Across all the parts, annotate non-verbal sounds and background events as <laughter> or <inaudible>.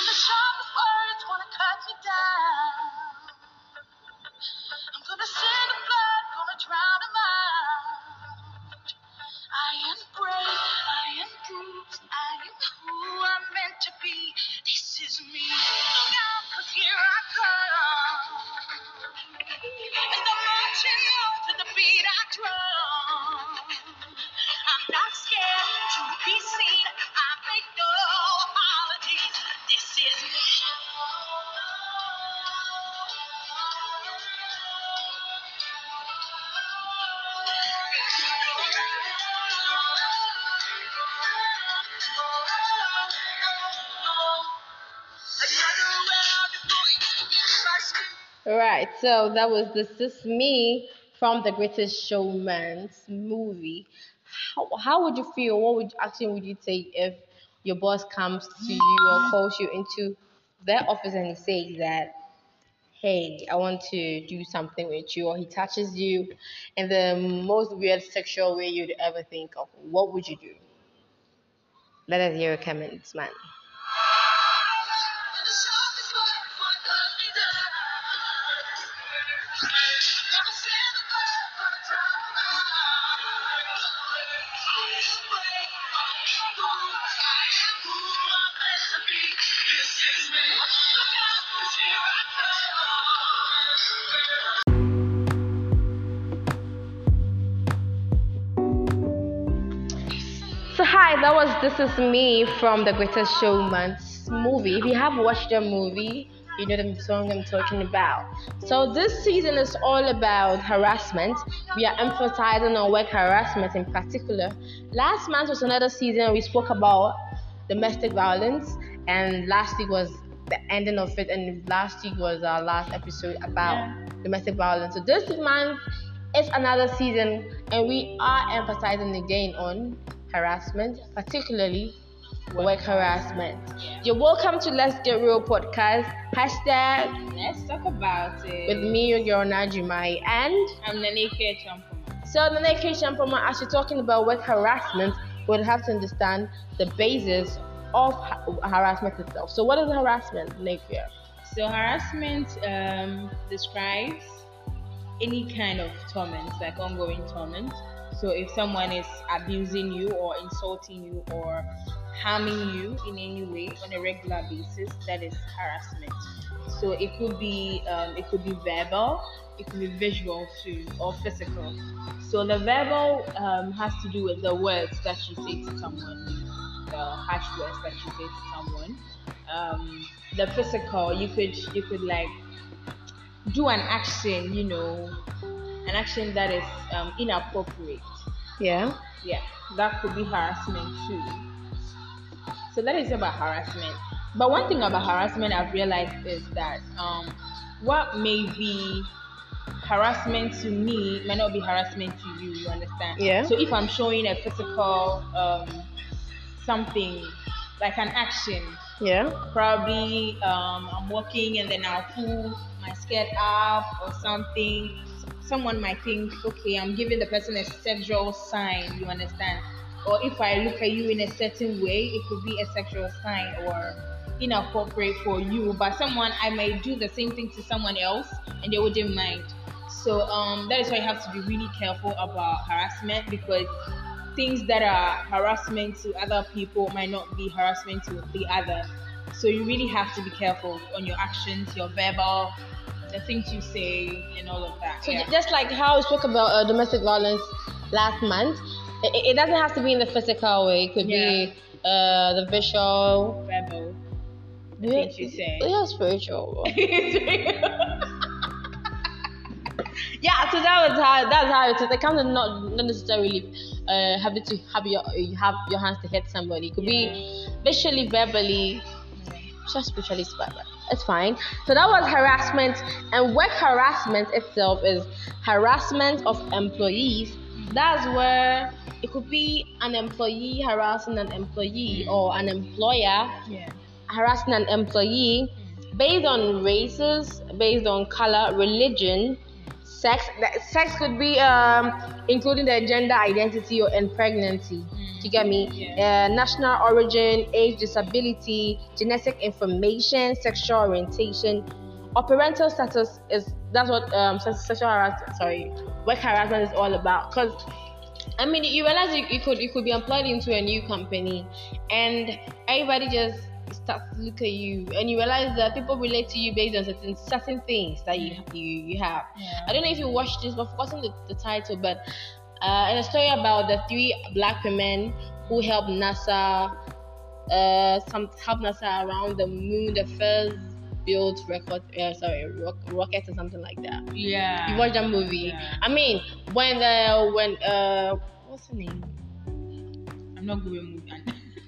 When the sharpest words wanna cut me down, I'm gonna send the blood, gonna drown 'em out. I am brave, I am I am who I'm meant to be. This is me. Here I come. And I'm marching on to the beat I drum. Right, so that was This Is Me from the Greatest Showman's movie. How, how would you feel? What would action would you take if your boss comes to you or calls you into their office and he says that, hey, I want to do something with you, or he touches you in the most weird sexual way you'd ever think of? What would you do? Let us hear your comments, man. This Is Me from The Greatest Showman's movie. If you have watched the movie, you know the song I'm talking about. So this season is all about harassment. We are emphasizing on work harassment in particular. Last month was another season we spoke about domestic violence, and last week was the ending of it, and last week was our last episode about domestic violence. So this month is another season, and we are emphasizing again on harassment, particularly work harassment. You're welcome to Let's Get Real podcast. Hashtag Let's talk about it. with me, your girl Najimai, and I'm Naneke Champoma. so the next Shampoma, as you're talking about work harassment, we'll have to understand the basis of ha- harassment itself. So, what is harassment, Nakia? So harassment um, describes any kind of torment, like ongoing torment. So if someone is abusing you or insulting you or harming you in any way on a regular basis, that is harassment. So it could be um, it could be verbal, it could be visual too, or physical. So the verbal um, has to do with the words that you say to someone, the harsh words that you say to someone. Um, the physical, you could you could like do an action, you know, an action that is um, inappropriate. Yeah. Yeah, that could be harassment too. So that is about harassment. But one thing about harassment I've realized is that um, what may be harassment to me may not be harassment to you. You understand? Yeah. So if I'm showing a physical um, something like an action, Yeah. probably um, I'm walking and then I'll pull my skirt up or something. Someone might think, okay, I'm giving the person a sexual sign, you understand? Or if I look at you in a certain way, it could be a sexual sign or inappropriate for you. But someone, I might do the same thing to someone else and they wouldn't mind. So um, that is why you have to be really careful about harassment because things that are harassment to other people might not be harassment to the other. So you really have to be careful on your actions, your verbal, the things you say, and all of that. So yeah. just like how we spoke about uh, domestic violence last month, it, it doesn't have to be in the physical way. It could be uh, the visual. verbal. Yeah, things you say. Yeah, spiritual. <laughs> yeah, so that was how that's how it is. It can't not not necessarily uh, having to have your you have your hands to hit somebody. It could be visually, verbally, just spiritually, but it's fine. So that was harassment, and work harassment itself is harassment of employees. That's where it could be an employee harassing an employee mm. or an employer Yeah. harassing an employee based on races, based on color, religion, sex. That sex could be um, including their gender identity or and pregnancy. Do you get me? Yeah. Uh, national origin, age, disability, genetic information, sexual orientation, or parental status is that's what um, sexual harassment. Sorry, work harassment is all about. Cause I mean, you realize you, you could you could be employed into a new company, and everybody just starts to look at you, and you realize that people relate to you based on certain certain things that you you, you have. Yeah. I don't know if you watched this, but I've forgotten the, the title, but uh, it's a story about the three black women who helped NASA, uh, some help NASA around the moon, the first built record, uh, sorry, rock, rocket or something like that. Yeah. You watched that movie? Yeah. I mean, when uh, when uh, what's her name? I'm not good with movie. <laughs>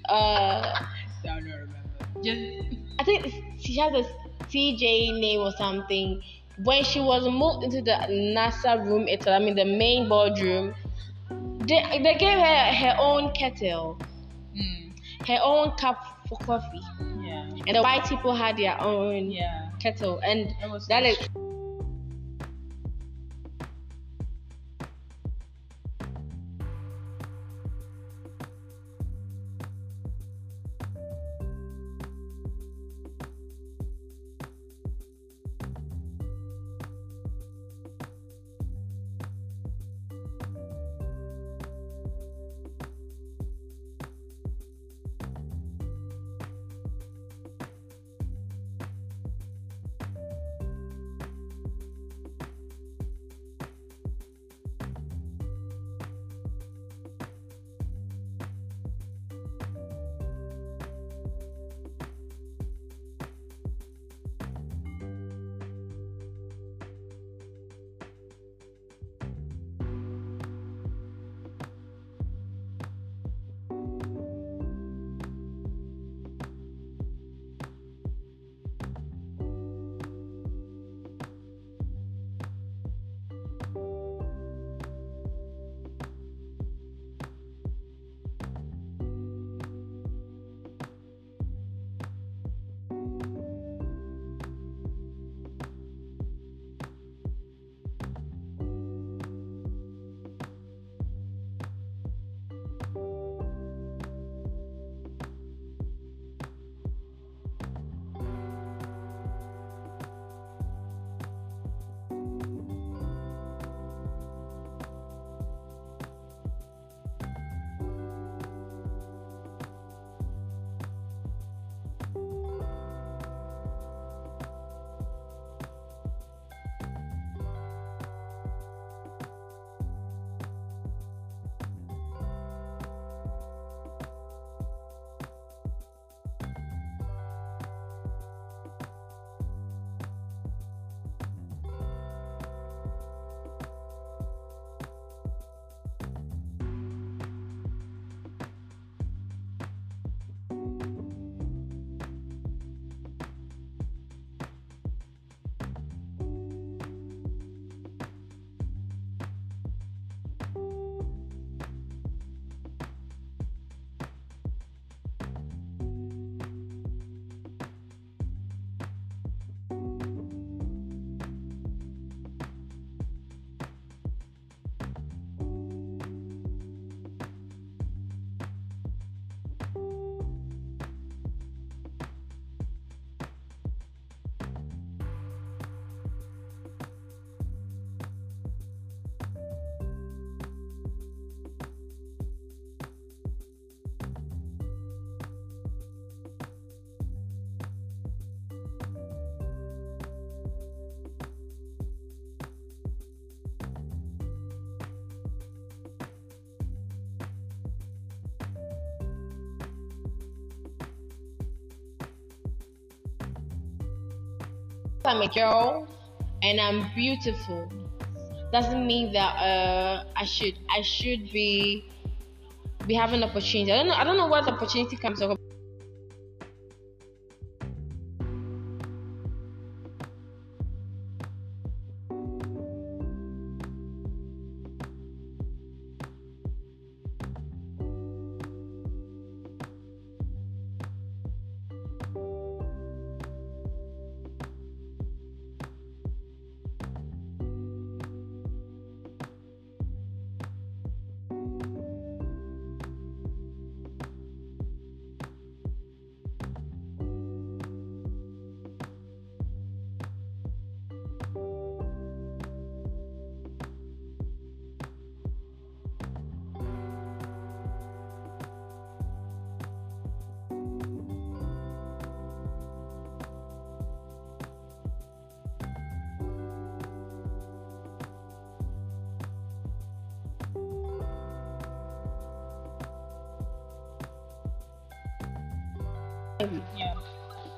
Uh, Just I think she has a CJ name or something. When she was moved into the NASA room itself, I mean the main boardroom, they, they gave her her own kettle, mm, her own cup for coffee, yeah. and the white people had their own Yeah. kettle, and That was that so is. I'm a girl and I'm beautiful. doesn't mean that uh, I should I should be be having opportunity. I don't know. I don't know what opportunity comes up.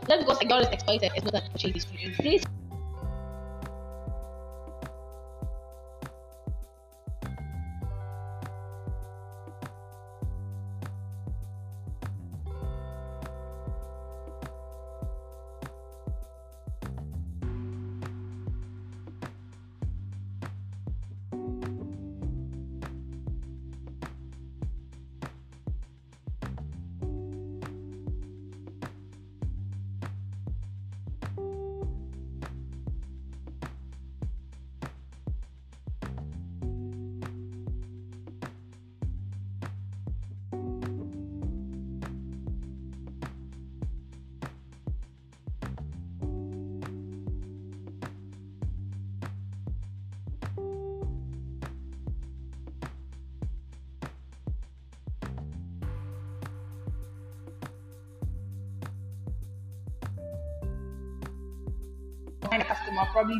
Not because a girl is exploited, it's not an opportunity. Kind of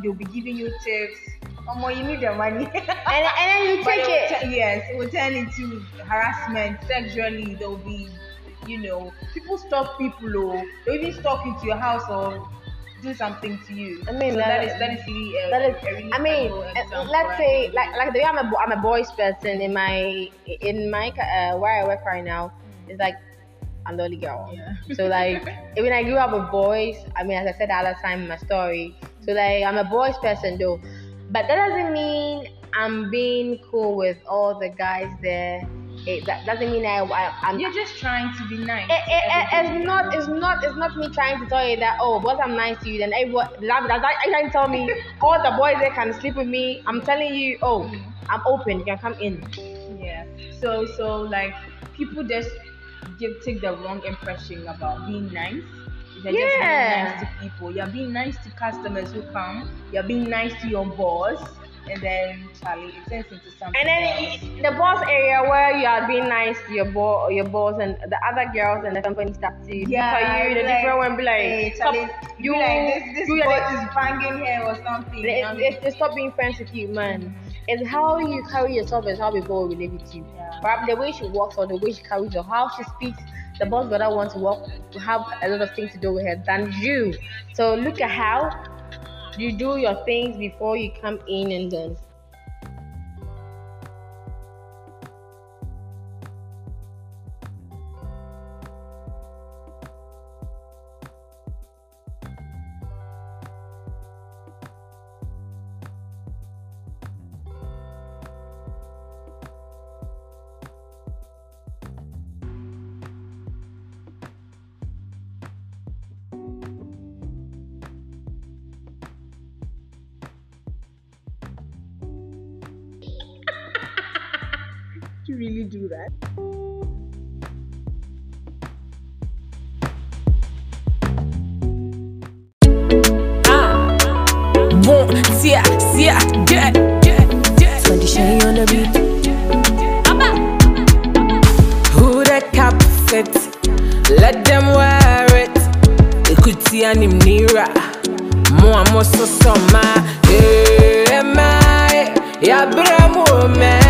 they'll be giving you tips. Oh, you need the money. <laughs> and, and then you take it it. yes, it will turn into harassment sexually. There'll be, you know, people stalk people, or they'll even stalk into your house or do something to you. I mean, so that- that is that is really a, That is, really I mean, uh, example, let's I say, like, like the way I'm a, I'm a boys person in my, in my, uh, where I work right now, it's like, I'm the only girl. Yeah. So like, <laughs> when I grew up with boys, I mean, as I said the other time in my story, so like, I'm a boys person though, but that doesn't mean I'm being cool with all the guys there. It, that doesn't mean I, I I'm. You're just trying to be nice. It, it, it, it's not it's not it's not me trying to tell you that oh because I'm nice to you then everyone that, that, trying to tell me <laughs> all the boys there can sleep with me I'm telling you oh mm-hmm. I'm open you can come in Yeah. So so like people just give take the wrong impression about being nice. You're just being nice to people. You're being nice to customers who come. You're being nice to your boss, and then Charlie, it turns into something. and else. then the boss area where you are being nice to your boss your boss and the other girls in the company start to yeah, for you the like, different one be like hey, Charlie, you like this this you boss like, is banging here or something. They, they, they stop being friends with you, man. It's how you carry yourself is how people will relate with you. Yeah. Perhaps the way she walks or the way she carries or how she speaks, the boss brother wants to to have a lot of things to do with her than you. So look at how you do your things before you come in and then really do that? Tia, get, get, get. Condition on the beat. Who cap? Let them wear it. Ekuti anim nira. Mo amo so so ma. Eh, ma. Ya bra mo me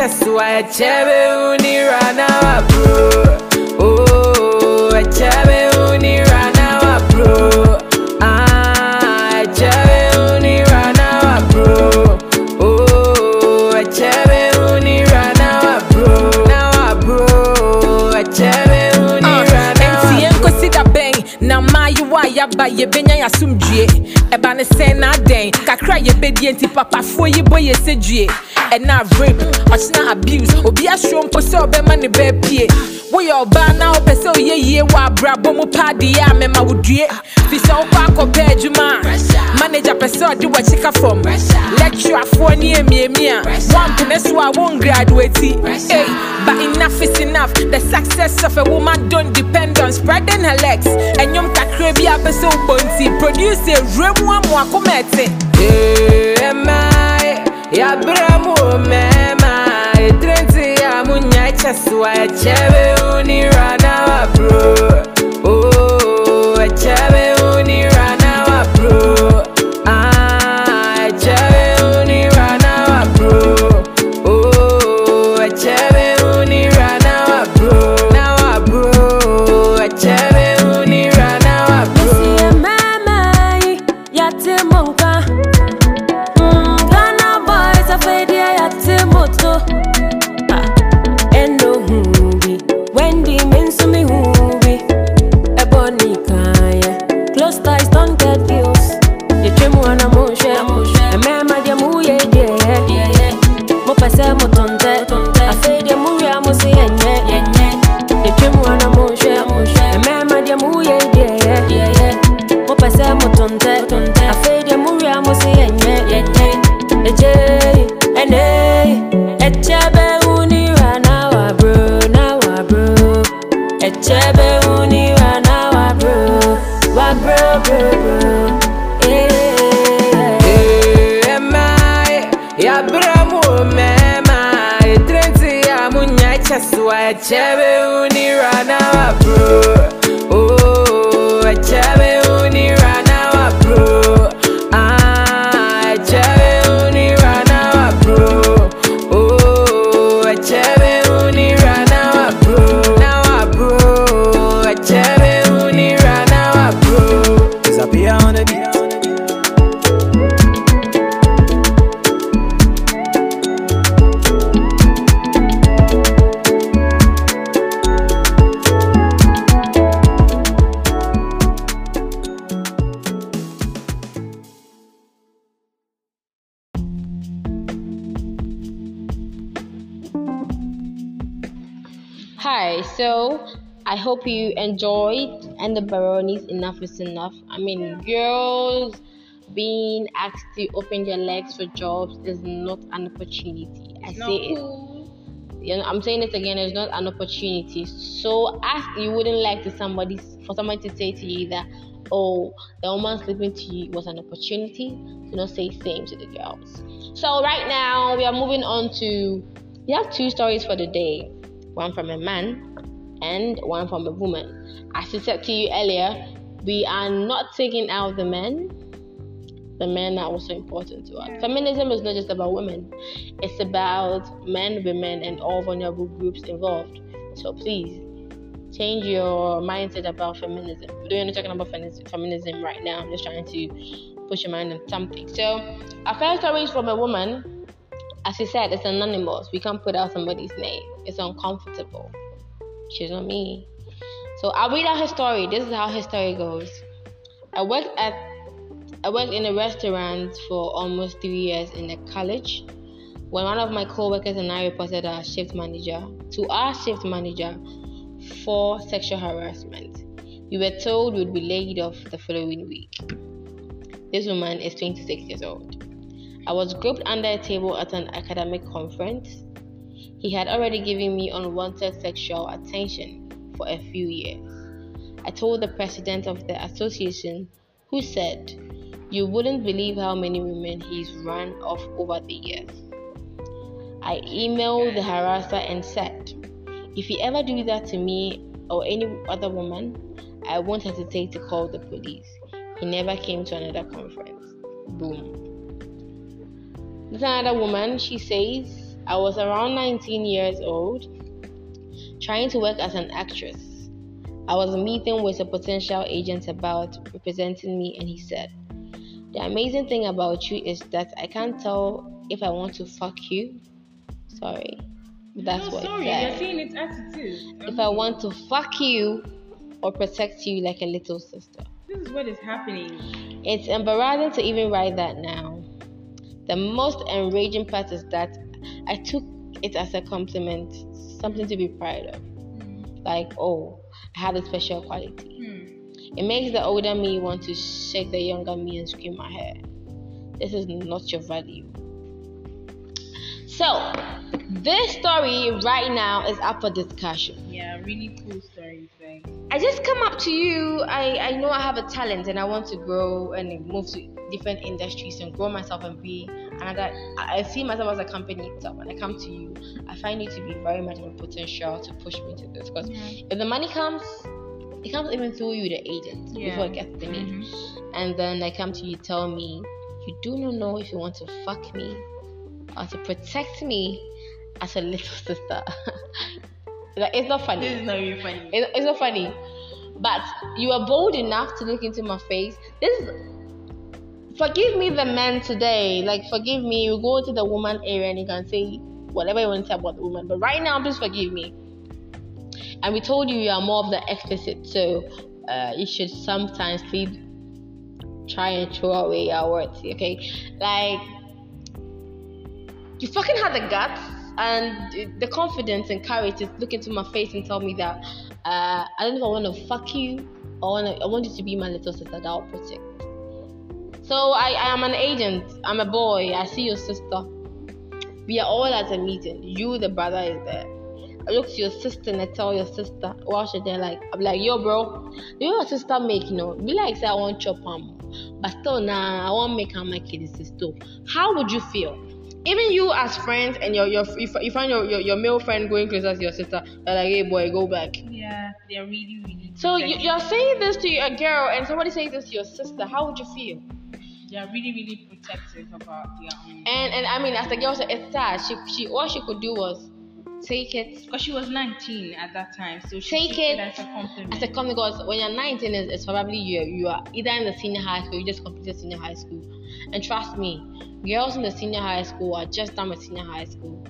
That's why I chebe unirana wa bro Oh, I chebe unirana wa bro Ah, I chebe unirana wa bro Oh, I chebe unirana wa bro Na wa bro, I chebe unirana uh, wa bro Enti yenko sida beng Na mayu wa yaba yebenya ya sumjie ɛba ne sɛn na adɛn kakra yɛbɛdie nti papafoɔ yi bɔ yɛ sɛ due. Ɛna rape ɔkyena abuse obi asuro mpo sɛ ɔbɛma ne bɛɛpie woyɛ ɔbaa na wopɛ sɛ woyɛ yie wɔ abrabɔ mu paadeɛ a mɛma wo due. Fi sɛ wokɔ akɔpɛ adwuma. A manager pɛ sɛ ɔde w'akyi ka fam lecturefoɔ ne amiami a. Woampene so a wongraduati Hey, but enough is enough. The success of a woman don't depend on spreading her legs. Ɛnwom kakra bi a pɛ sɛ wobɔ nti produce awura mu amoa koma ɛte ɛmae yɛabrɛ mu o mɛma ɛdire nti a a hope you enjoyed and the baronies enough is enough. I mean, girls being asked to open their legs for jobs is not an opportunity. I say it. You know, I'm saying it again. It's not an opportunity. So, as you wouldn't like to somebody for someone to say to you that, oh, the woman sleeping to you was an opportunity. Do not say same to the girls. So right now we are moving on to. We have two stories for the day. One from a man and one from a woman. As I said to you earlier, we are not taking out the men. The men are also important to us. Feminism is not just about women, it's about men, women, and all vulnerable groups involved. So please change your mindset about feminism. We're not talking about feminism, feminism right now. I'm just trying to push your mind on something. So, our first story is from a woman. As you said, it's anonymous. We can't put out somebody's name. It's uncomfortable. She's not me. So I'll read out her story. This is how her story goes. I worked at I worked in a restaurant for almost three years in a college. When one of my co-workers and I reported our shift manager to our shift manager for sexual harassment, we were told we'd be laid off the following week. This woman is 26 years old. I was grouped under a table at an academic conference. He had already given me unwanted sexual attention for a few years. I told the president of the association, who said, You wouldn't believe how many women he's run off over the years. I emailed the harasser and said, If you ever do that to me or any other woman, I won't hesitate to call the police. He never came to another conference. Boom. There's another woman, she says, I was around 19 years old, trying to work as an actress. I was meeting with a potential agent about representing me, and he said, The amazing thing about you is that I can't tell if I want to fuck you. Sorry. That's no, what sorry, it you're saying it's attitude. If I want to fuck you or protect you like a little sister. This is what is happening. It's embarrassing to even write that now. The most enraging part is that I took it as a compliment, something to be proud of. Like, oh, I have a special quality. Hmm. It makes the older me want to shake the younger me and scream my head. This is not your value. So, this story right now is up for discussion. Yeah, really cool story, Like, I just come up to you. I, I know I have a talent and I want to grow and move to different industries and grow myself and be another. I I see myself as a company itself. When I come to you, I find you to be very much of a potential to push me to this. Because if the money comes, it comes even through you, the agent, Yeah. before it gets to me. Mhm. And then I come to you, tell me you do not know if you want to fuck me or to protect me as a little sister. <laughs> like, it's not funny. this is not really funny. It- it's not funny. But you are bold enough to look into my face. This is forgive me the men today. Like forgive me, you go to the woman area and you can say whatever you want to say about the woman. But right now please forgive me. And we told you you are more of the explicit, so uh, you should sometimes please try and throw away our words, okay? Like you fucking had the guts and the confidence and courage to look into my face and tell me that uh, I don't know if I want to fuck you or wanna, I want you to be my little sister that I'll protect. So I, I am an agent. I'm a boy. I see your sister. We are all at a meeting. You, the brother, is there. I look to your sister and I tell your sister while she's there, like, I'm like, yo, bro, you your sister make, you know, be like, say, I want chop am, but still, nah, I want make her my kid sister. How would you feel? Even you as friends and your your you you find your, your, your male friend going closer to your sister, they're like, hey boy, go back. Yeah, they're really, really. So you, you're saying this to a girl and somebody says this to your sister, how would you feel? They're really, really protective about their own. And and I mean, as the girl said, it's sad. She she all she could do was take it Because she was 19 at that time, so she Take took it as a compliment. as a compliment. Because when you're 19, it's, it's probably you you are either in the senior high school, you just completed senior high school, and trust me, girls in the senior high school are just done with senior high school.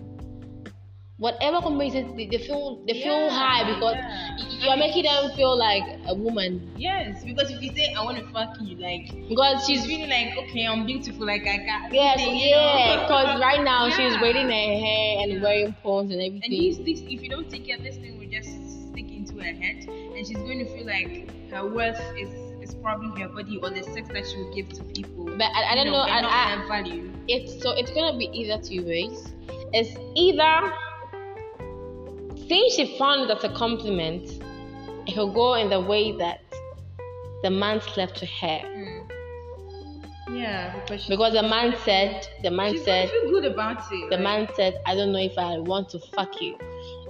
Whatever combination, they, they feel they feel Yeah, high because yeah. you're making them feel like a woman Yes, because if you say I want to fuck you, like because she's she's really like, okay, I'm beautiful, like I got. Yes, yeah, because right now she's Yeah. braiding her hair and wearing pawns and everything. And these things, if you don't take care, this thing will just stick into her head, and she's going to feel like her worth is is probably her body or the sex that she will give to people. But I, I don't know. and I, not I, value. it's so it's gonna be either two ways. It's either since she found it as a compliment, will go in the way that the man slept to her. Hmm. Yeah, because, Because the man said, the man said, feel good about it. the like, man said, I don't know if I want to fuck you.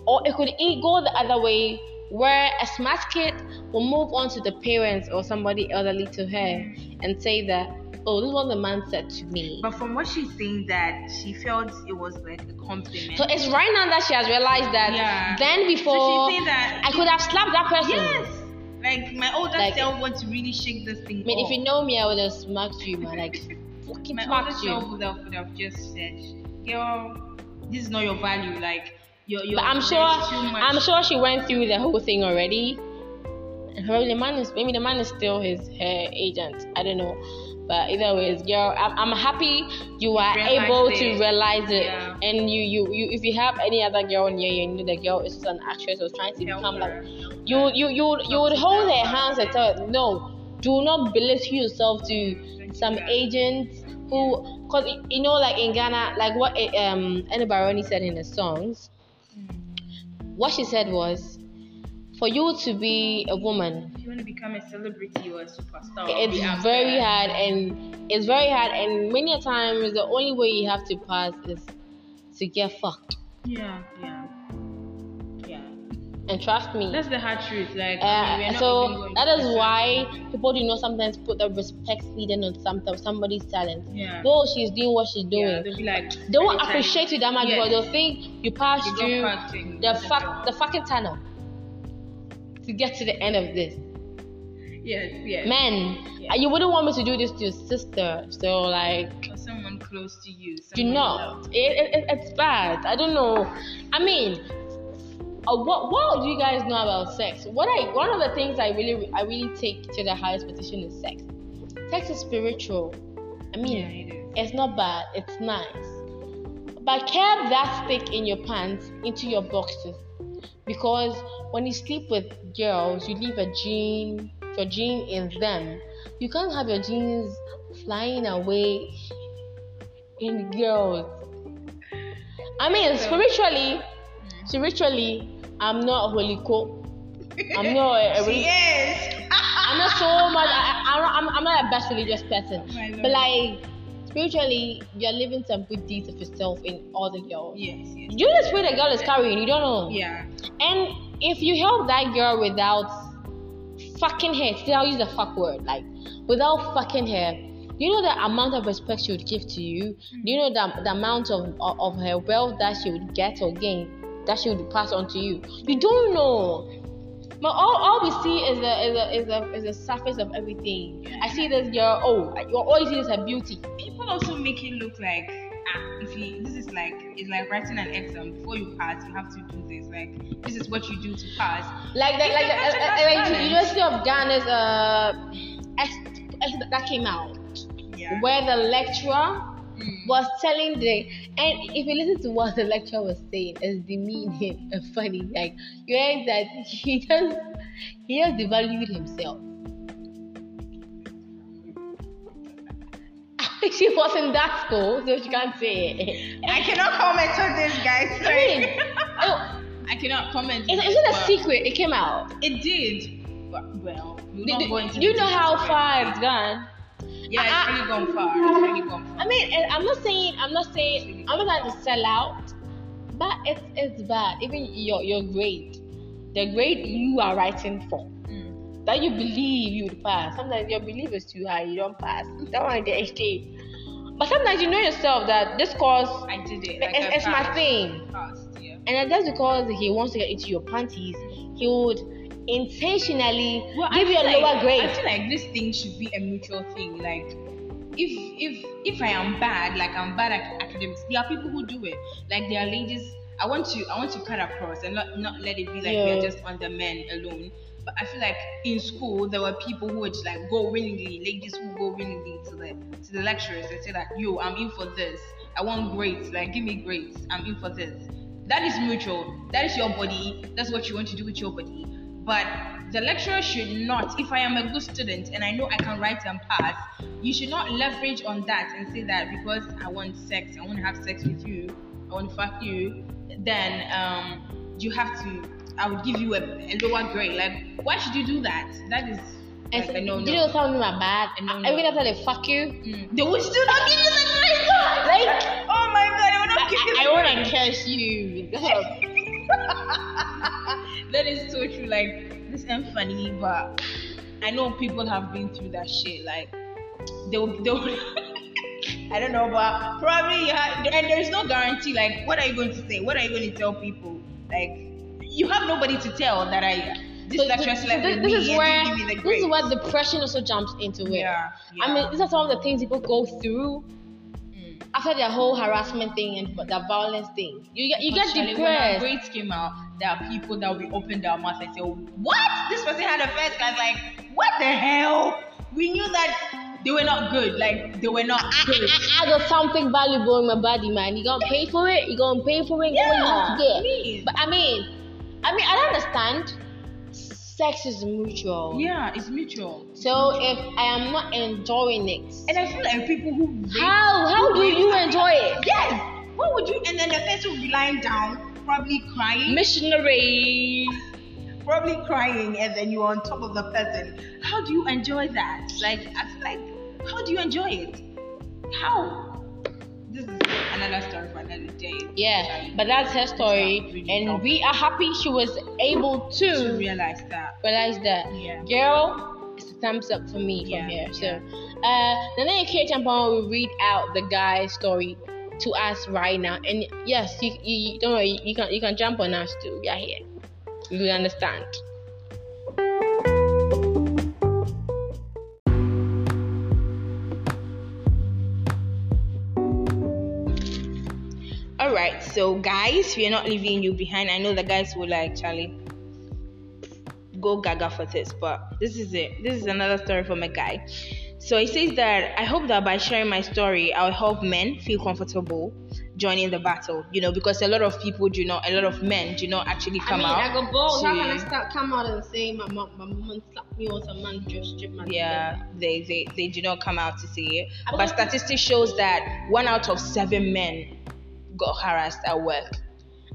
Or it could go the other way where a smart kid will move on to the parents or somebody elderly to her and say that, oh, this is what the man said to me. But from what she's saying, that she felt it was like a compliment. So it's right now that she has realized that Yeah. then before saying that I could have slapped that person. yes, like my older Like- self wants to really shake this thing. I mean, if you know me, I would have smacked you, man. Like, <laughs> fucking my older smacked you. self would have, would have just said, "Girl, this is not your value. Like, you're, you're But I'm sure, I'm sure she went through the whole thing already. And probably the man is, maybe the man is still his her agent. I don't know. But either ways, girl, I'm, I'm happy you are able to realize it. Yeah. And you, you, you, if you have any other girl in here, you know the girl is an actress was trying to Help become her. like you you you you would hold her hands and tell her no do not belittle yourself to some agents who because you know like in ghana like what um Eno Barony said in the songs what she said was for you to be a woman If you want to become a celebrity or a superstar, it's very there, hard and it's very hard and many a times the only way you have to pass is to get fucked yeah, yeah. And trust me That's the hard truth. Like, I mean, we're Uh, not so that is why people do not sometimes put the respect needed on some somebody's talent. Yeah. Though she's doing what she's doing, Yeah, they'll be like, they won't appreciate you that much Yes. because they'll think you passed through the fuck the fucking tunnel to get to the end of this. Yes, yes. Man, Yeah. you wouldn't want me to do this to your sister. So like, Or someone close to you. do you not. It, it- it's bad. I don't know. I mean, uh, what what do you guys know about sex? What I one of the things I really I really take to the highest position is sex. Sex is spiritual. I mean, Yeah, it is. it's not bad. It's nice. But keep that stick in your pants into your boxes because when you sleep with girls, you leave a gene, your gene in them. You can't have your genes flying away in girls. I mean, spiritually, spiritually, I'm not a holy cook. I'm <laughs> not a, a She is. <laughs> I'm not so much. I, I, I'm, I'm, not a best religious person, oh My but like spiritually, you're living some good deeds of yourself in all the girls. Yes, yes. You just spirit the girl is carrying. You don't know. Yeah. And if you help that girl without fucking her, still I'll use the fuck word, like without fucking her, you know the amount of respect she would give to you. Do you know the, the amount of, of of her wealth that she would get or gain that she would pass on to you? You don't know. But all, all we see is the is the is the is the surface of everything. I see this girl. Oh, you all you see is her beauty. People also make it look like ah, if you this is like it's like writing an exam before you pass, you have to do this. Like this is what you do to pass. Like the, like the, a uh, uh, like the. University of Ghana's uh ex- ex- that came out. Yeah. where the lecturer. Was telling the and if you listen to what the lecturer was saying it's demeaning <laughs> and funny like you heard that he <laughs> just he just devalued himself <laughs> she was in that school so she can't say it I cannot comment on this, guys. I mean, oh, I cannot comment. it's, on it's this, not a secret it came out It did. Well, we'll do, not go do- into do you know how far it. it's gone Yeah, it's really gone far. It's really gone far. I mean, I'm not saying I'm not saying I'm not trying to sell out, but it's it's bad. Even your your grade, the grade you are writing for, Mm. that you believe you would pass. Sometimes your belief is too high, you don't pass. <laughs> That one the HT. But sometimes you know yourself that this course, I did it. Like it's, it's my thing, Passed, yeah. and that's because he wants to get into your panties, he would intentionally Well, give you a feel lower grade. I feel like this thing should be a mutual thing. Like, if if if I am bad, like I'm bad at academics, there are people who do it. Like there are ladies. I want to I want to cut across and not not let it be like Yeah. we're just on the men alone. But I feel like in school there were people who would like go willingly, ladies who go willingly to the to the lecturers and say that yo, I'm in for this. I want grades. Like give me grades. I'm in for this. That is mutual. That is your body. That's what you want to do with your body. But the lecturer should not, if I am a good student and I know I can write and pass, you should not leverage on that and say that because I want sex, I want to have sex with you, I want to fuck you, then um, you have to, I will give you a, a lower grade. Like, why should you do that? That is like a no do you know no. some of them are bad? A no-no. Even after they fuck you, Mm. They will still not give you the grade. like Oh my god, I will not give you I, I want to curse you. <laughs> <laughs> that is so true. Like this ain't funny, but I know people have been through that shit. Like they'll they'll <laughs> I don't know, but probably you have, and there's no guarantee. Like, what are you going to say? What are you going to tell people? Like, you have nobody to tell that I this So slept this, this is where didn't give me the this is where depression also jumps into it. Yeah, I mean, these are some of the things people go through. After their whole harassment thing and the violence thing. You get you get Actually, When our depressed. grades came out, there are people that will open their mouth and say, "What? This person had a first class? Like, what the hell? We knew that they were not good. Like, they were not good." I, I got something valuable in my body, man. You gonna pay for it. You gonna pay for it. Yeah, you have to get. please. But I mean, I mean, I don't understand. Sex is mutual. Yeah, it's mutual. So if I am not enjoying it, And I feel like people who rape- how how do you enjoy it? Yes. What would you? And then the person will be lying down, probably crying, Missionary. probably crying, and then you're on top of the person. How do you enjoy that? Like, I feel like, how do you enjoy it? How? Another story for another day. Yeah, but that's her story, and we are happy she was able to to realize that. realize that. Yeah. Girl, it's a thumbs up for me Yeah, from here. So, uh, the next K Champon will read out the guy's story to us right now, and yes, you, you, you don't worry, you can you can jump on us too. We are here. You will understand. Right, so guys, we are not leaving you behind. I know the guys will like Charlie. Go gaga for this, but this is it. This is another story from a guy. So he says that I hope that by sharing my story, I'll help men feel comfortable joining the battle. You know, because a lot of people do not, a lot of men do not actually I come mean, out. I go bold. How can I start come out and say my mom, my mom slapped me or some man just stripped my yeah they, they they do not come out to say it I but statistics shows that one out of seven men got harassed at work?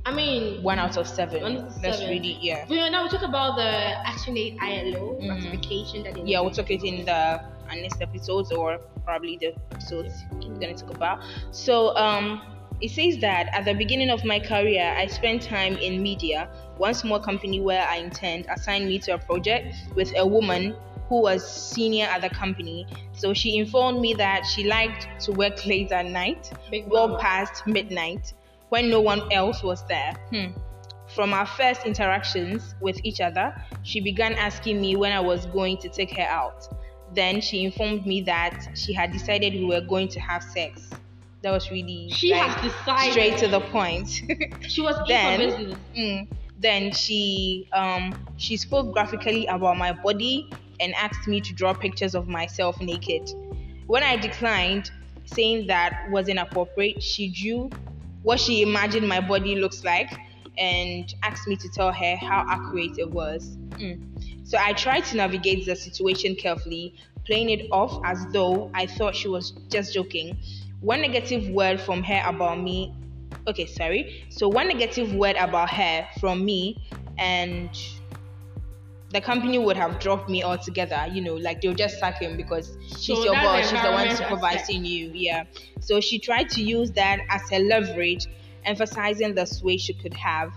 I mean, one out of seven. One out of that's seven. really yeah. But now we talk about the Action Aid ILO Mhm. ratification that they yeah we'll talk it in the next episodes or probably the episodes we're gonna talk about. So um it says that at the beginning of my career i spent time in media one small company where i intend assigned me to a project with a woman who was senior at the company so she informed me that she liked to work late at night Big well mama. past midnight when no one else was there hmm. From our first interactions with each other, she began asking me when I was going to take her out. Then she informed me that she had decided we were going to have sex. That was really She like, has decided. straight to the point. <laughs> She was then, in for business. mm, then she um she spoke graphically about my body and asked me to draw pictures of myself naked. When I declined, saying that was inappropriate, she drew what she imagined my body looks like and asked me to tell her how accurate it was. Mm. So I tried to navigate the situation carefully, playing it off as though I thought she was just joking. One negative word from her about me okay sorry so one negative word about her from me and the company would have dropped me altogether you know like they'll just sack him because she's So your boss she's the one supervising you yeah. So she tried to use that as a leverage emphasizing the sway she could have.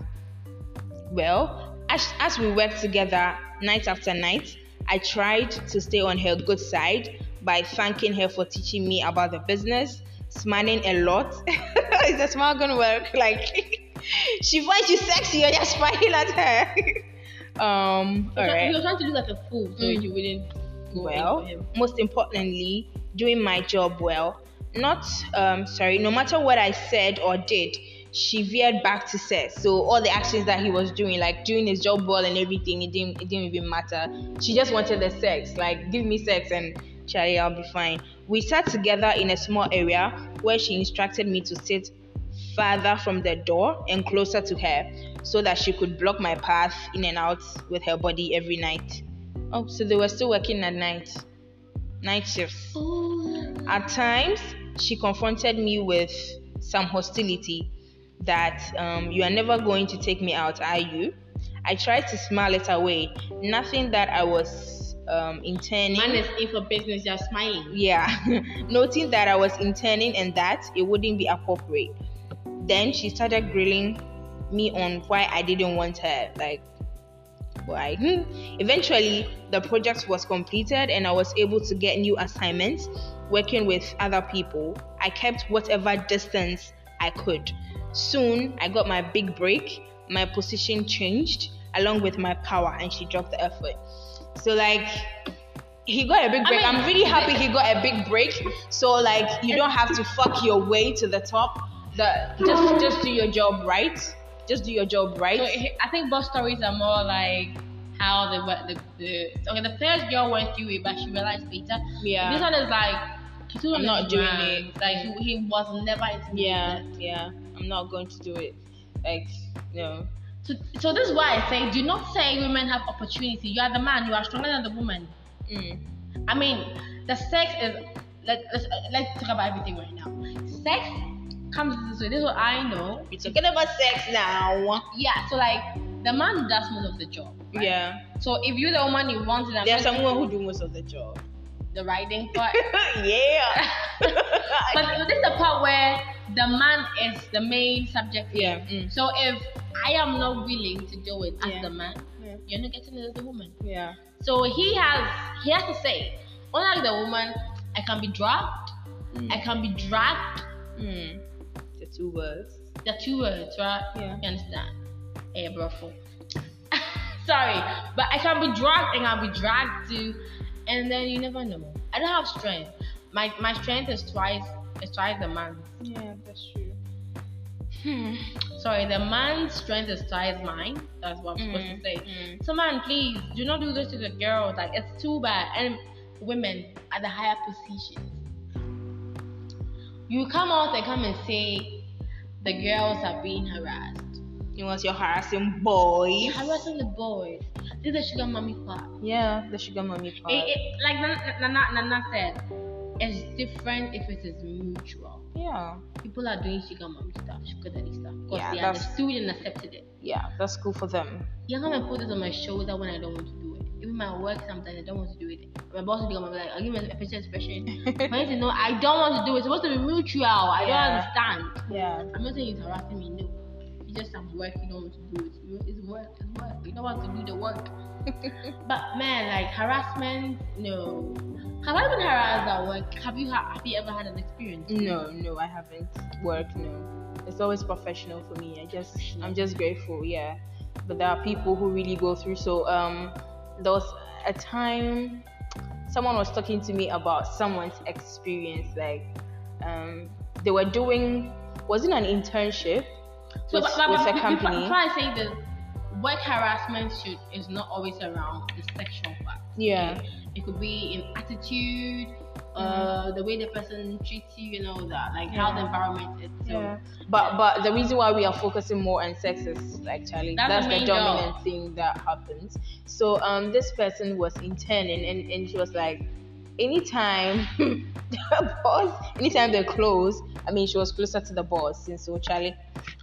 Well as, as we worked together night after night i tried to stay on her good side by thanking her for teaching me about the business smiling a lot. <laughs> Is the smile gonna work? Like <laughs> she finds you sexy you're just smiling at her <laughs> um all He right was trying to look like a fool, so Mm. you wouldn't go well in for him. most importantly doing my job well not um sorry no matter what i said or did she veered back to sex so all the actions that he was doing like doing his job well and everything it didn't it didn't even matter she just wanted the sex like give me sex and Charlie, I'll be fine. We sat together in a small area where she instructed me to sit farther from the door and closer to her so that she could block my path in and out with her body every night. Oh, so they were still working at night. Night shifts. At times, she confronted me with some hostility that um, you are never going to take me out, are you? I tried to smile it away. Nothing that I was um, intending. Man is in for business, you're smiling. Yeah, <laughs> noting that I was intending and that it wouldn't be appropriate. Then she started grilling me on why I didn't want her. Like, why? Hmm. Eventually, the project was completed and I was able to get new assignments working with other people. I kept whatever distance I could. Soon, I got my big break. My position changed along with my power, and she dropped the effort. So, like, he got a big break. mean, I'm really <laughs> happy he got a big break. So like you don't have to fuck your way to the top. The just just do your job right. Just do your job right. So I think both stories are more like how the the, the okay the first girl went through it, but she realized later. Yeah. This one is like I'm not doing it. Like he, he was never yeah, yeah. I'm not going to do it. Like no. So, so this is why I say do not say women have opportunity. You are the man. You are stronger than the woman. Mm. I mean, the sex is let let's let's talk about everything right now. Sex comes this way. This is what I know. We're talking about sex now. Yeah. So like the man does most of the job. right? Yeah. So if you're the woman you want it, There are someone who do most of the job. the riding <laughs> part. yeah. <laughs> but this is the part where the man is the main subject. yeah. here. Mm. So if I am not willing to do it as Yeah. the man, Yeah. you're not getting it as the woman. Yeah. So he has he has to say, unlike the woman, I can be drugged, Mm. I can be dragged. Mm. Two words. The two words, right? Yeah. You understand? Hey, bro. <laughs> Sorry, but I can be dragged and I'll be dragged to, and then you never know. I don't have strength. My my strength is twice is twice the man. Yeah, that's true. Hmm. Sorry, the man's strength is twice mine. That's what I'm supposed to mm, say. mm. So, man, please do not do this to the girls. Like, it's too bad. And women at the higher positions. You come out and come and say the girls are being harassed. It was your harassing boys. You're harassing the boys. This is the sugar mommy part. Yeah, the sugar mommy part. It, it, like Nana, Nana, Nana said, it's different if it is mutual. yeah, People are doing sugar mommy stuff, sugar daddy stuff, because Yeah, they understood and accepted it. yeah, that's cool for them. You come and put this on my shoulder when I don't want to do it. Even my work sometimes I don't want to do it. My boss will be like, I'll give me a facial expression. <laughs> You to know I don't want to do it. It's supposed to be mutual. I Yeah. don't understand. Yeah, I'm not saying it's harassing me, no. It's just some work you don't want to do it. You It's work, it's work. You don't want to do the work. <laughs> but man, like harassment, no. Have I been harassed at work? Have you ha- have you ever had an experience? no, no, I haven't worked. No, it's always professional for me. I just, I'm just grateful. Yeah, but there are people who really go through. So, um, there was a time someone was talking to me about someone's experience. Like, um, they were doing, was it an internship with, but, but, with but a company? Before I say this, work harassment should is not always around the sexual part. Yeah. It could be in attitude, uh, the way the person treats you, you know that, like how the Yeah. environment is. So, Yeah. But but the reason why we are focusing more on sex is actually That's that's, the dominant thing that happens. So um this person was interning and, and she was like anytime <laughs> the boss anytime they're close, I mean she was closer to the boss since so Charlie.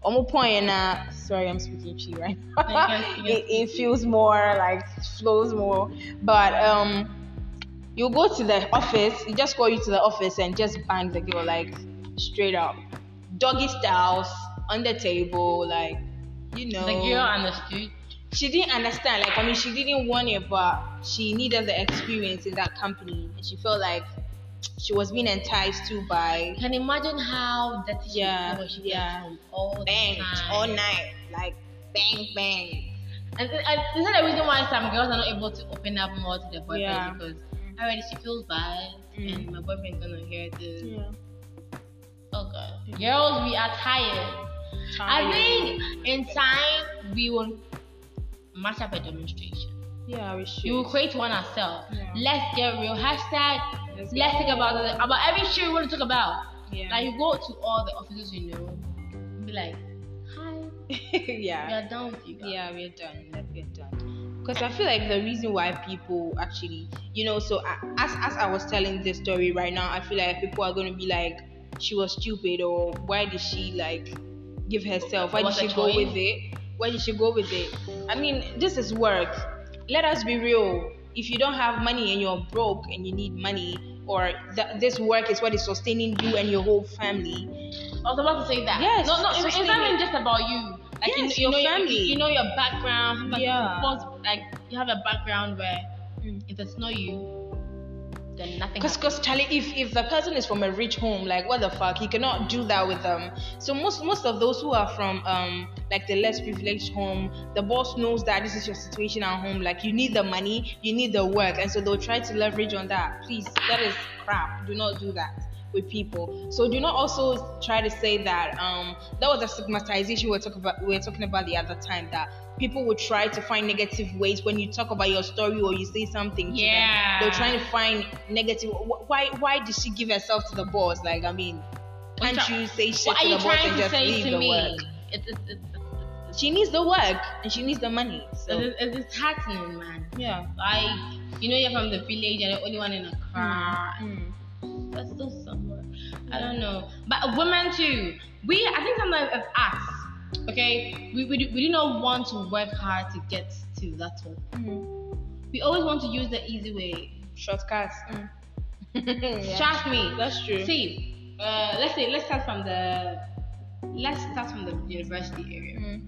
Omo point na sorry I'm speaking Twi right you can- you can <laughs> it, it feels more like flows more. But um you go to the office, you just go you to the office and just bang the girl like straight up. Doggy styles on the table, like you know the girl understood. she didn't understand, like I mean she didn't want it but she needed the experience in that company and she felt like she was being enticed to by Can you imagine how dirty she Yeah, was? She yeah. all bang all night. Like bang bang. And, and this is the reason why some girls are not able to open up more to their boyfriend Yeah. because already she feels bad Mm. and my boyfriend's gonna hear this. Yeah. Oh god. Girls, we are tired. tired. I think in time we will match up a demonstration. Yeah, we should. We will create one ourselves. Yeah. Let's get real. Hashtag Let's let's, get think about it. About every shit we want to talk about. Yeah. Like you go to all the offices you know, and be like, hi, <laughs> yeah. We are done with you guys. Yeah, we're done. Like, we're done. Because I feel like the reason why people actually, you know, so I, as as I was telling this story right now, I feel like people are gonna be like, she was stupid, or why did she like give herself? Why did she go with it? Why did she go with it? I mean, this is work. Let us be real. If you don't have money and you're broke and you need money, or th- this work is what is sustaining you and your whole family, I was about to say that. Yes, No, no, it's not even just about you. Like Yes, you, you your know family. You, you know your background. Like, Yeah. Like you have a background where Mm. if it's not you, then nothing. Cause, cause Charlie, if if the person is from a rich home, like what the fuck, he cannot do that with them. So most most of those who are from um like the less privileged home, the boss knows that this is your situation at home. Like you need the money, you need the work, and so they'll try to leverage on that. Please, that is crap. Do not do that with people. So do not also try to say that um that was a stigmatization we were talking about we were talking about the other time that people would try to find negative ways when you talk about your story or you say something to Yeah. them. They're trying to find negative why why did she give herself to the boss? Like I mean can't you you say shit to the boss and just say leave to the me? work? It's, it's, it's, She needs the work and she needs the money. So it's, it's, man. yeah. Like you know, you're from the village and the only one in a car. Mm. That's still somewhere. I don't know. But women too. We I think sometimes as us, okay, we, we, do, we do not want to work hard to get to that top. Mm. We always want to use the easy way. Shortcuts. <laughs> Yeah. Trust me. That's true. See, uh, let's say let's start from the let's start from the university area. Mm.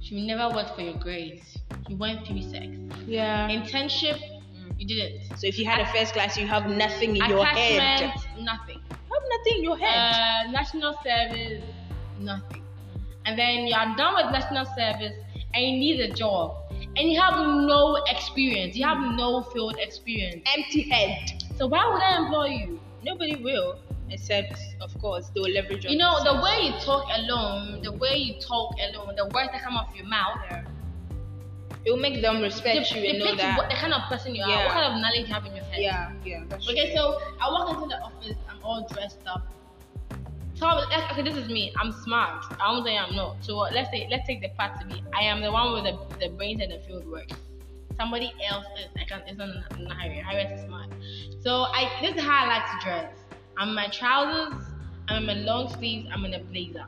You never worked for your grades. You went through sex. Yeah. Internship, you didn't. So if you had a first class, you have nothing in your head. Nothing. You have nothing in your head. Uh, national service, nothing. And then you are done with national service and you need a job. And you have no experience. You have no field experience. Empty head. So why would I employ you? Nobody will. Except, of course, they'll leverage on You know, the way you talk alone, the way you talk alone, the words that come off your mouth, it will make them respect you and know that. what the kind of person you are, Yeah. what kind of knowledge you have in your head. yeah, yeah, Okay, so I walk into the office, I'm all dressed up. So I was- like, okay, this is me. I'm smart. I won't say I'm not. So let's say let's take the part to be. I am the one with the, the brains and the field work. Somebody else is I can it's not not Harriet. Harriet is smart. So I this is how I like to dress. I'm in my trousers, I'm in my long sleeves, I'm in a blazer.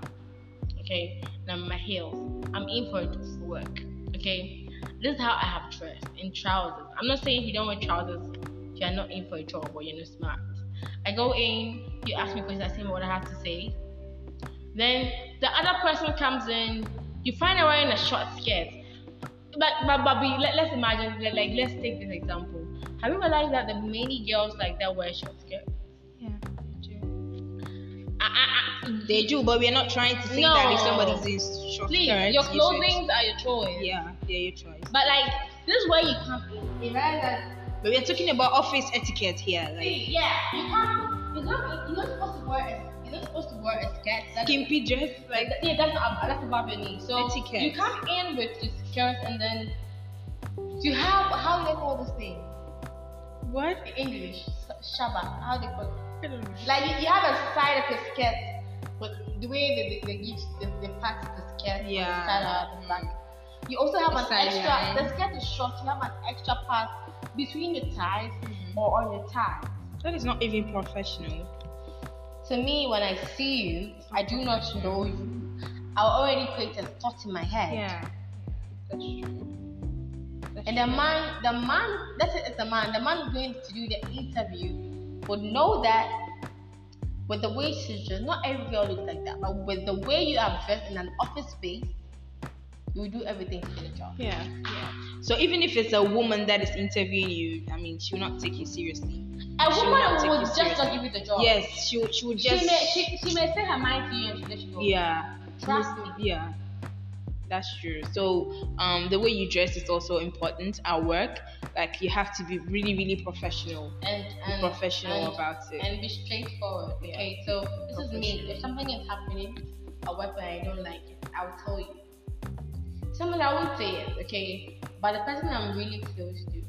Okay, and I'm in my heels. I'm in for work. Okay, this is how I have dressed in trousers. I'm not saying if you don't wear trousers, you're not in for a job or you're not smart. I go in, you ask me questions, I say what I have to say. Then the other person comes in, you find her wearing a short skirt. But but but we, let, let's imagine like, like let's take this example. Have you realized that the many girls like that wear short skirts? yeah. I, I, I, They do, but we're not trying to say No. that if somebody's in short please, skirts, your you are your choice. Yeah, yeah, your choice. But like this is where you come in. You realize But we're talking about office etiquette here, like See, yeah, you can't. You're not. You're not supposed to wear. A, you're not supposed to wear a skirt. That's, skimpy dress, like like yeah, that's not, that's above your knee. So Etiquette. you come in with your skirt and then you have how do they call this thing what? in English? Sh- Shaba. How do they call it? Like you, you have a side of your skirt, but the way they, they, they give the, the part of the skirt, on the Yeah. side or the back. You also have The an extra. line. The skirt is short. You have an extra part between your thighs Mm-hmm. or on your thighs. That is not even professional. To me, when I see you, I do not know you. I'll already create a thought in my head. Yeah, that's true. That's And the true. man, the man, that's it, it's the man. The man going to do the interview would know that with the way she's dressed, not every girl looks like that, but with the way you are dressed in an office space, you will do everything for the job. Yeah, yeah. So even if it's a woman that is interviewing you, I mean, she will not take you seriously. A She woman will you just not give you the job. Yes, she will- she would just. She may, she, she may say her mind to you and she you go. yeah. Trust me. Yeah. That's true. So, um, the way you dress is also important at work. Like you have to be really, really professional. And, and professional and- about it. and be straightforward. Okay, so this is me. If something is happening at work and I don't like it, I'll tell you. Sometimes I won't say it, okay, but the person I'm really close to,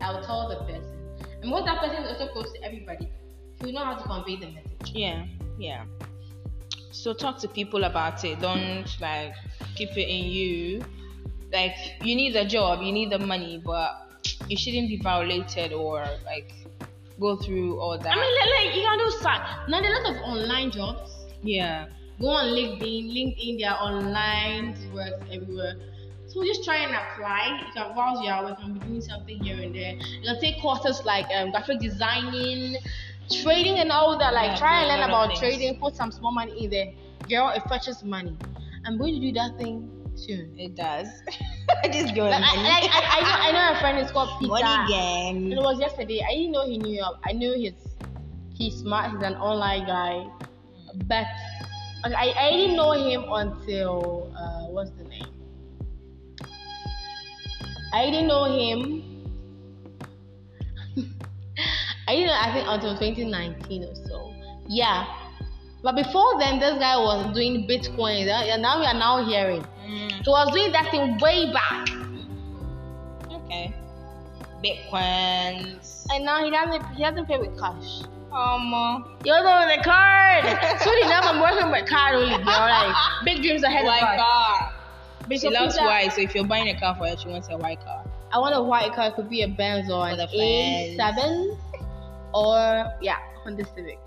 I'll tell the person. And once that person is also close to everybody, will know how to convey the message. Yeah, yeah. So talk to people about it. Don't like keep it in you. Like you need a job, you need the money, but you shouldn't be violated or like go through all that. I mean, like, like you can do stuff. Now there are a lot of online jobs. yeah, Go on LinkedIn, LinkedIn, there are online works everywhere. So just try and apply. You can whilst you are working, be doing something here and there. You can take courses like um, graphic designing, trading, and all that. Like Yeah, try and learn about trading. Put some small money in there. Girl, it fetches money. I'm going to do that thing soon. it does. <laughs> Just go Like, I, like, I, I know, I know a friend is called <laughs> Peter. Money And it was yesterday. I didn't know he knew. You. I knew he's he's smart. He's an online guy, but I, I didn't know him until uh, what's the name? I didn't know him. <laughs> I didn't know. I think until 2019 or so. Yeah, but before then, this guy was doing Bitcoin. And now we are now hearing. Mm, He was doing that thing way back, okay. Bitcoins. and now he doesn't. He doesn't pay with cash. Um. You're the with the card. <laughs> Soon enough, I'm working with card only, girl. Like big dreams ahead White of us. car. Big She loves Peter, white, so if you're buying a car for her, she wants a white car. I want a white car. It could be a Benz or an For the fans. A7, or yeah, Honda Civic.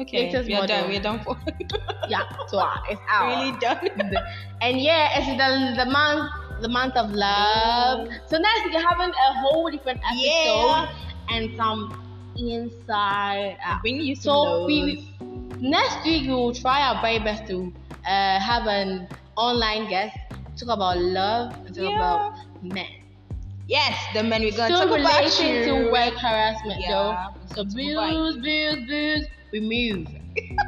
Okay, Latest we're done. model. We're done for. <laughs> Yeah, so uh, it's out. really done. <laughs> And yeah, it's the the month the month of love. So next we're having a whole different episode Yeah. and some inside out. Bring you So we, we- next week we will try our very best to uh, have an online guest talk about love and talk Yeah. about men. Yes, the men we're gonna Still talk about you. to work harassment Yeah, though. So booze, booze, booze, we move. <laughs>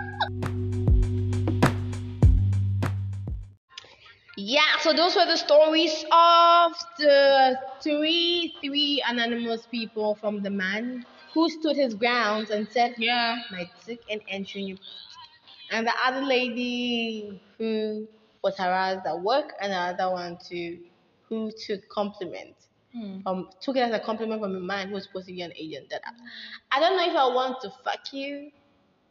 Yeah, so those were the stories of the three three anonymous people from the man who stood his grounds and said, Yeah. my tick and entry and the other lady who was harassed at work and the other one too who took compliment Hmm. um took it as a compliment from a man who was supposed to be an agent that I, I don't know if I want to fuck you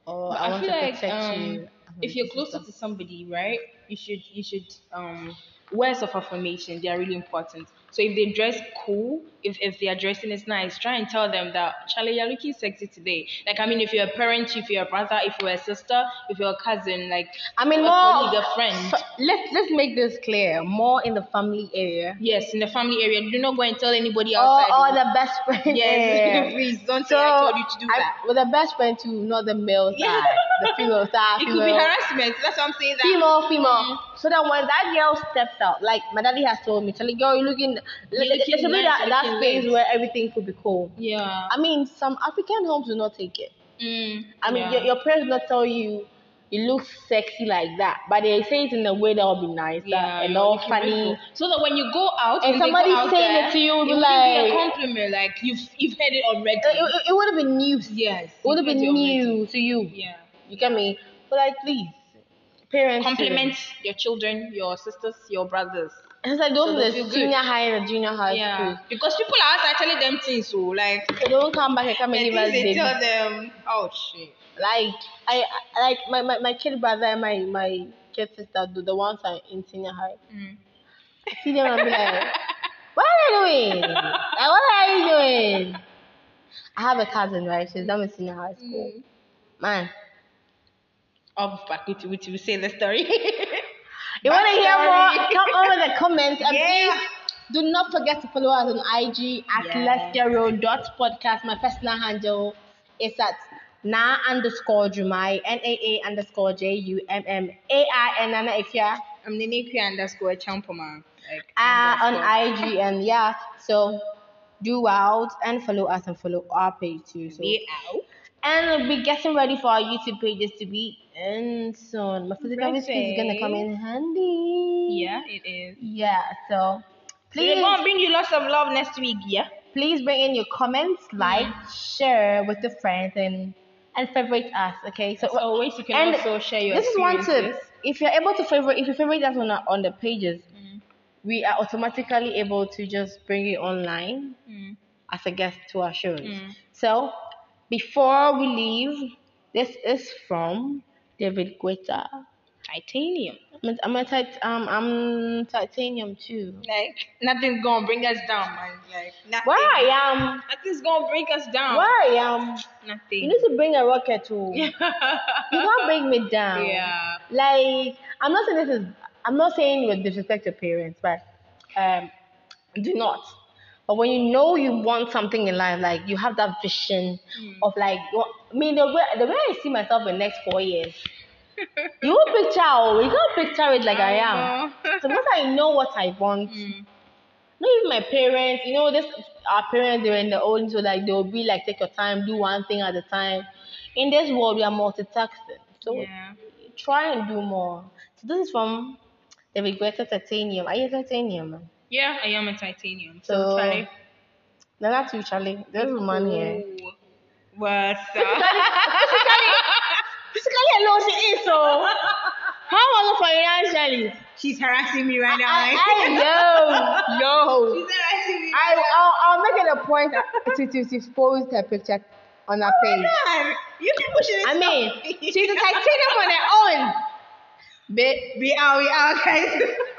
or But I, I want feel to like um, you if you're closer to somebody, right, you should you should um words of affirmation. They are really important. So if they dress cool, if if their dressing is nice, try and tell them that Charlie, you're looking sexy today. Like I mean, if you're a parent, if you're a brother, if you're a sister, if you're a cousin, like I mean a more colleague, a friend. f- let's let's make this clear more in the family area Yes, in the family area, do not go and tell anybody outside. or oh. the best friend yes, <laughs> please don't So say I told you to do I- that. with the best friend too, not the male side, <laughs> uh, the female side. Uh, it could be harassment. That's what I'm saying. That female, female. Mm. So that when that girl steps out, like my daddy has told me, Charlie, girl, you're looking, You're looking a bit nice, that, that space lit. where everything could be cool. Yeah. I mean, some African homes do not take it. Mm, I mean, yeah. your, your parents do not tell you you look sexy like that, but they say it in a way that will be nice yeah, and all funny. beautiful. So that when you go out And somebody out saying there, it to you, it be would like- be a compliment. Like you've you've heard it already. It, it, it would have been news. yes, It would have been heard it already. new to you. Yeah. You get me? But like, please, parents. Compliment your children, your sisters, your brothers. And it's like those So the feel good. high and the junior high Yeah. schools. Because people are outside telling them things. So like, They don't come back and come and give us they tell them. Oh shit. Like I, like my, my, my kid brother and my my kid sister do the ones are in senior high. Mm. I see them and be like, <laughs> what are you doing? Like what are you doing? I have a cousin, right? She's done with senior high school. Mm. Man, Oh, back with you, to say the story. <laughs> you want to hear more? Come over the comments and Yeah. please do not forget to follow us on IG at Yeah. Let's Get Real dot podcast. My personal handle is at na underscore Jumai N A A underscore J U M M A I Nana Ifya. I'm the underscore Champoma. Like uh, on. IG and yeah. So do out and follow us and follow our page too. So Be out. and we'll be getting ready for our YouTube pages to be in soon. My physical history is gonna come in handy. Yeah, it is. Yeah. So We're please gonna bring you lots of love next week. Yeah. please bring in your comments, like, share with your friends and and favorite us. Okay. So As always, you can and also share your this is one tip. If you're able to favorite, if you favorite us on, our- on the pages, Mm. we are automatically able to just bring it online Mm. as a guest to our shows. Mm. So, before we leave, this is from David Guetta. Titanium. I'm, I'm, a tit- um, I'm titanium too. Like nothing's gonna bring us down, man. Like nothing. Where I am, Nothing's gonna bring us down. where I am, Nothing. you need to bring a rocket too. <laughs> You can't bring me down. yeah. Like, I'm not saying this is, I'm not saying with disrespect to parents, but um, do not. But when you know you want something in life, like you have that vision of like, I mean, the way the way I see myself in the next four years, <laughs> you won't picture, oh, you can't picture it like I am. <laughs> So once I know what I want, Mm. not even my parents, you know, this our parents they were in the old so like they'll be like take your time, do one thing at a time. In this world we are multitasking. So Yeah. try and do more. So this is from David Guetta Titanium. Are you titanium? Yeah, I am a titanium. So, So Charlie. no, not you, Charlie. There's a woman here. Ooh. What's up? Physically alone she is so how was it financially? She's harassing me right now. I, like- I know. <laughs> No. She's harassing me. I, I'll, I'll make it a point to, to, to post her picture on her oh page. Man, you people should I mean, she's a titanium on her own. Bit. be out, we out, guys. <laughs>